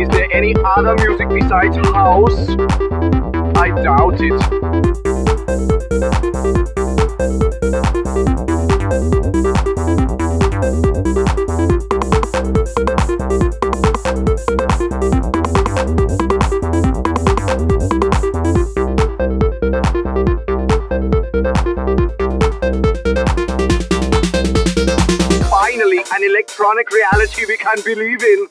Is there any other music besides house? I doubt it. Thank you. An electronic reality we can believe in.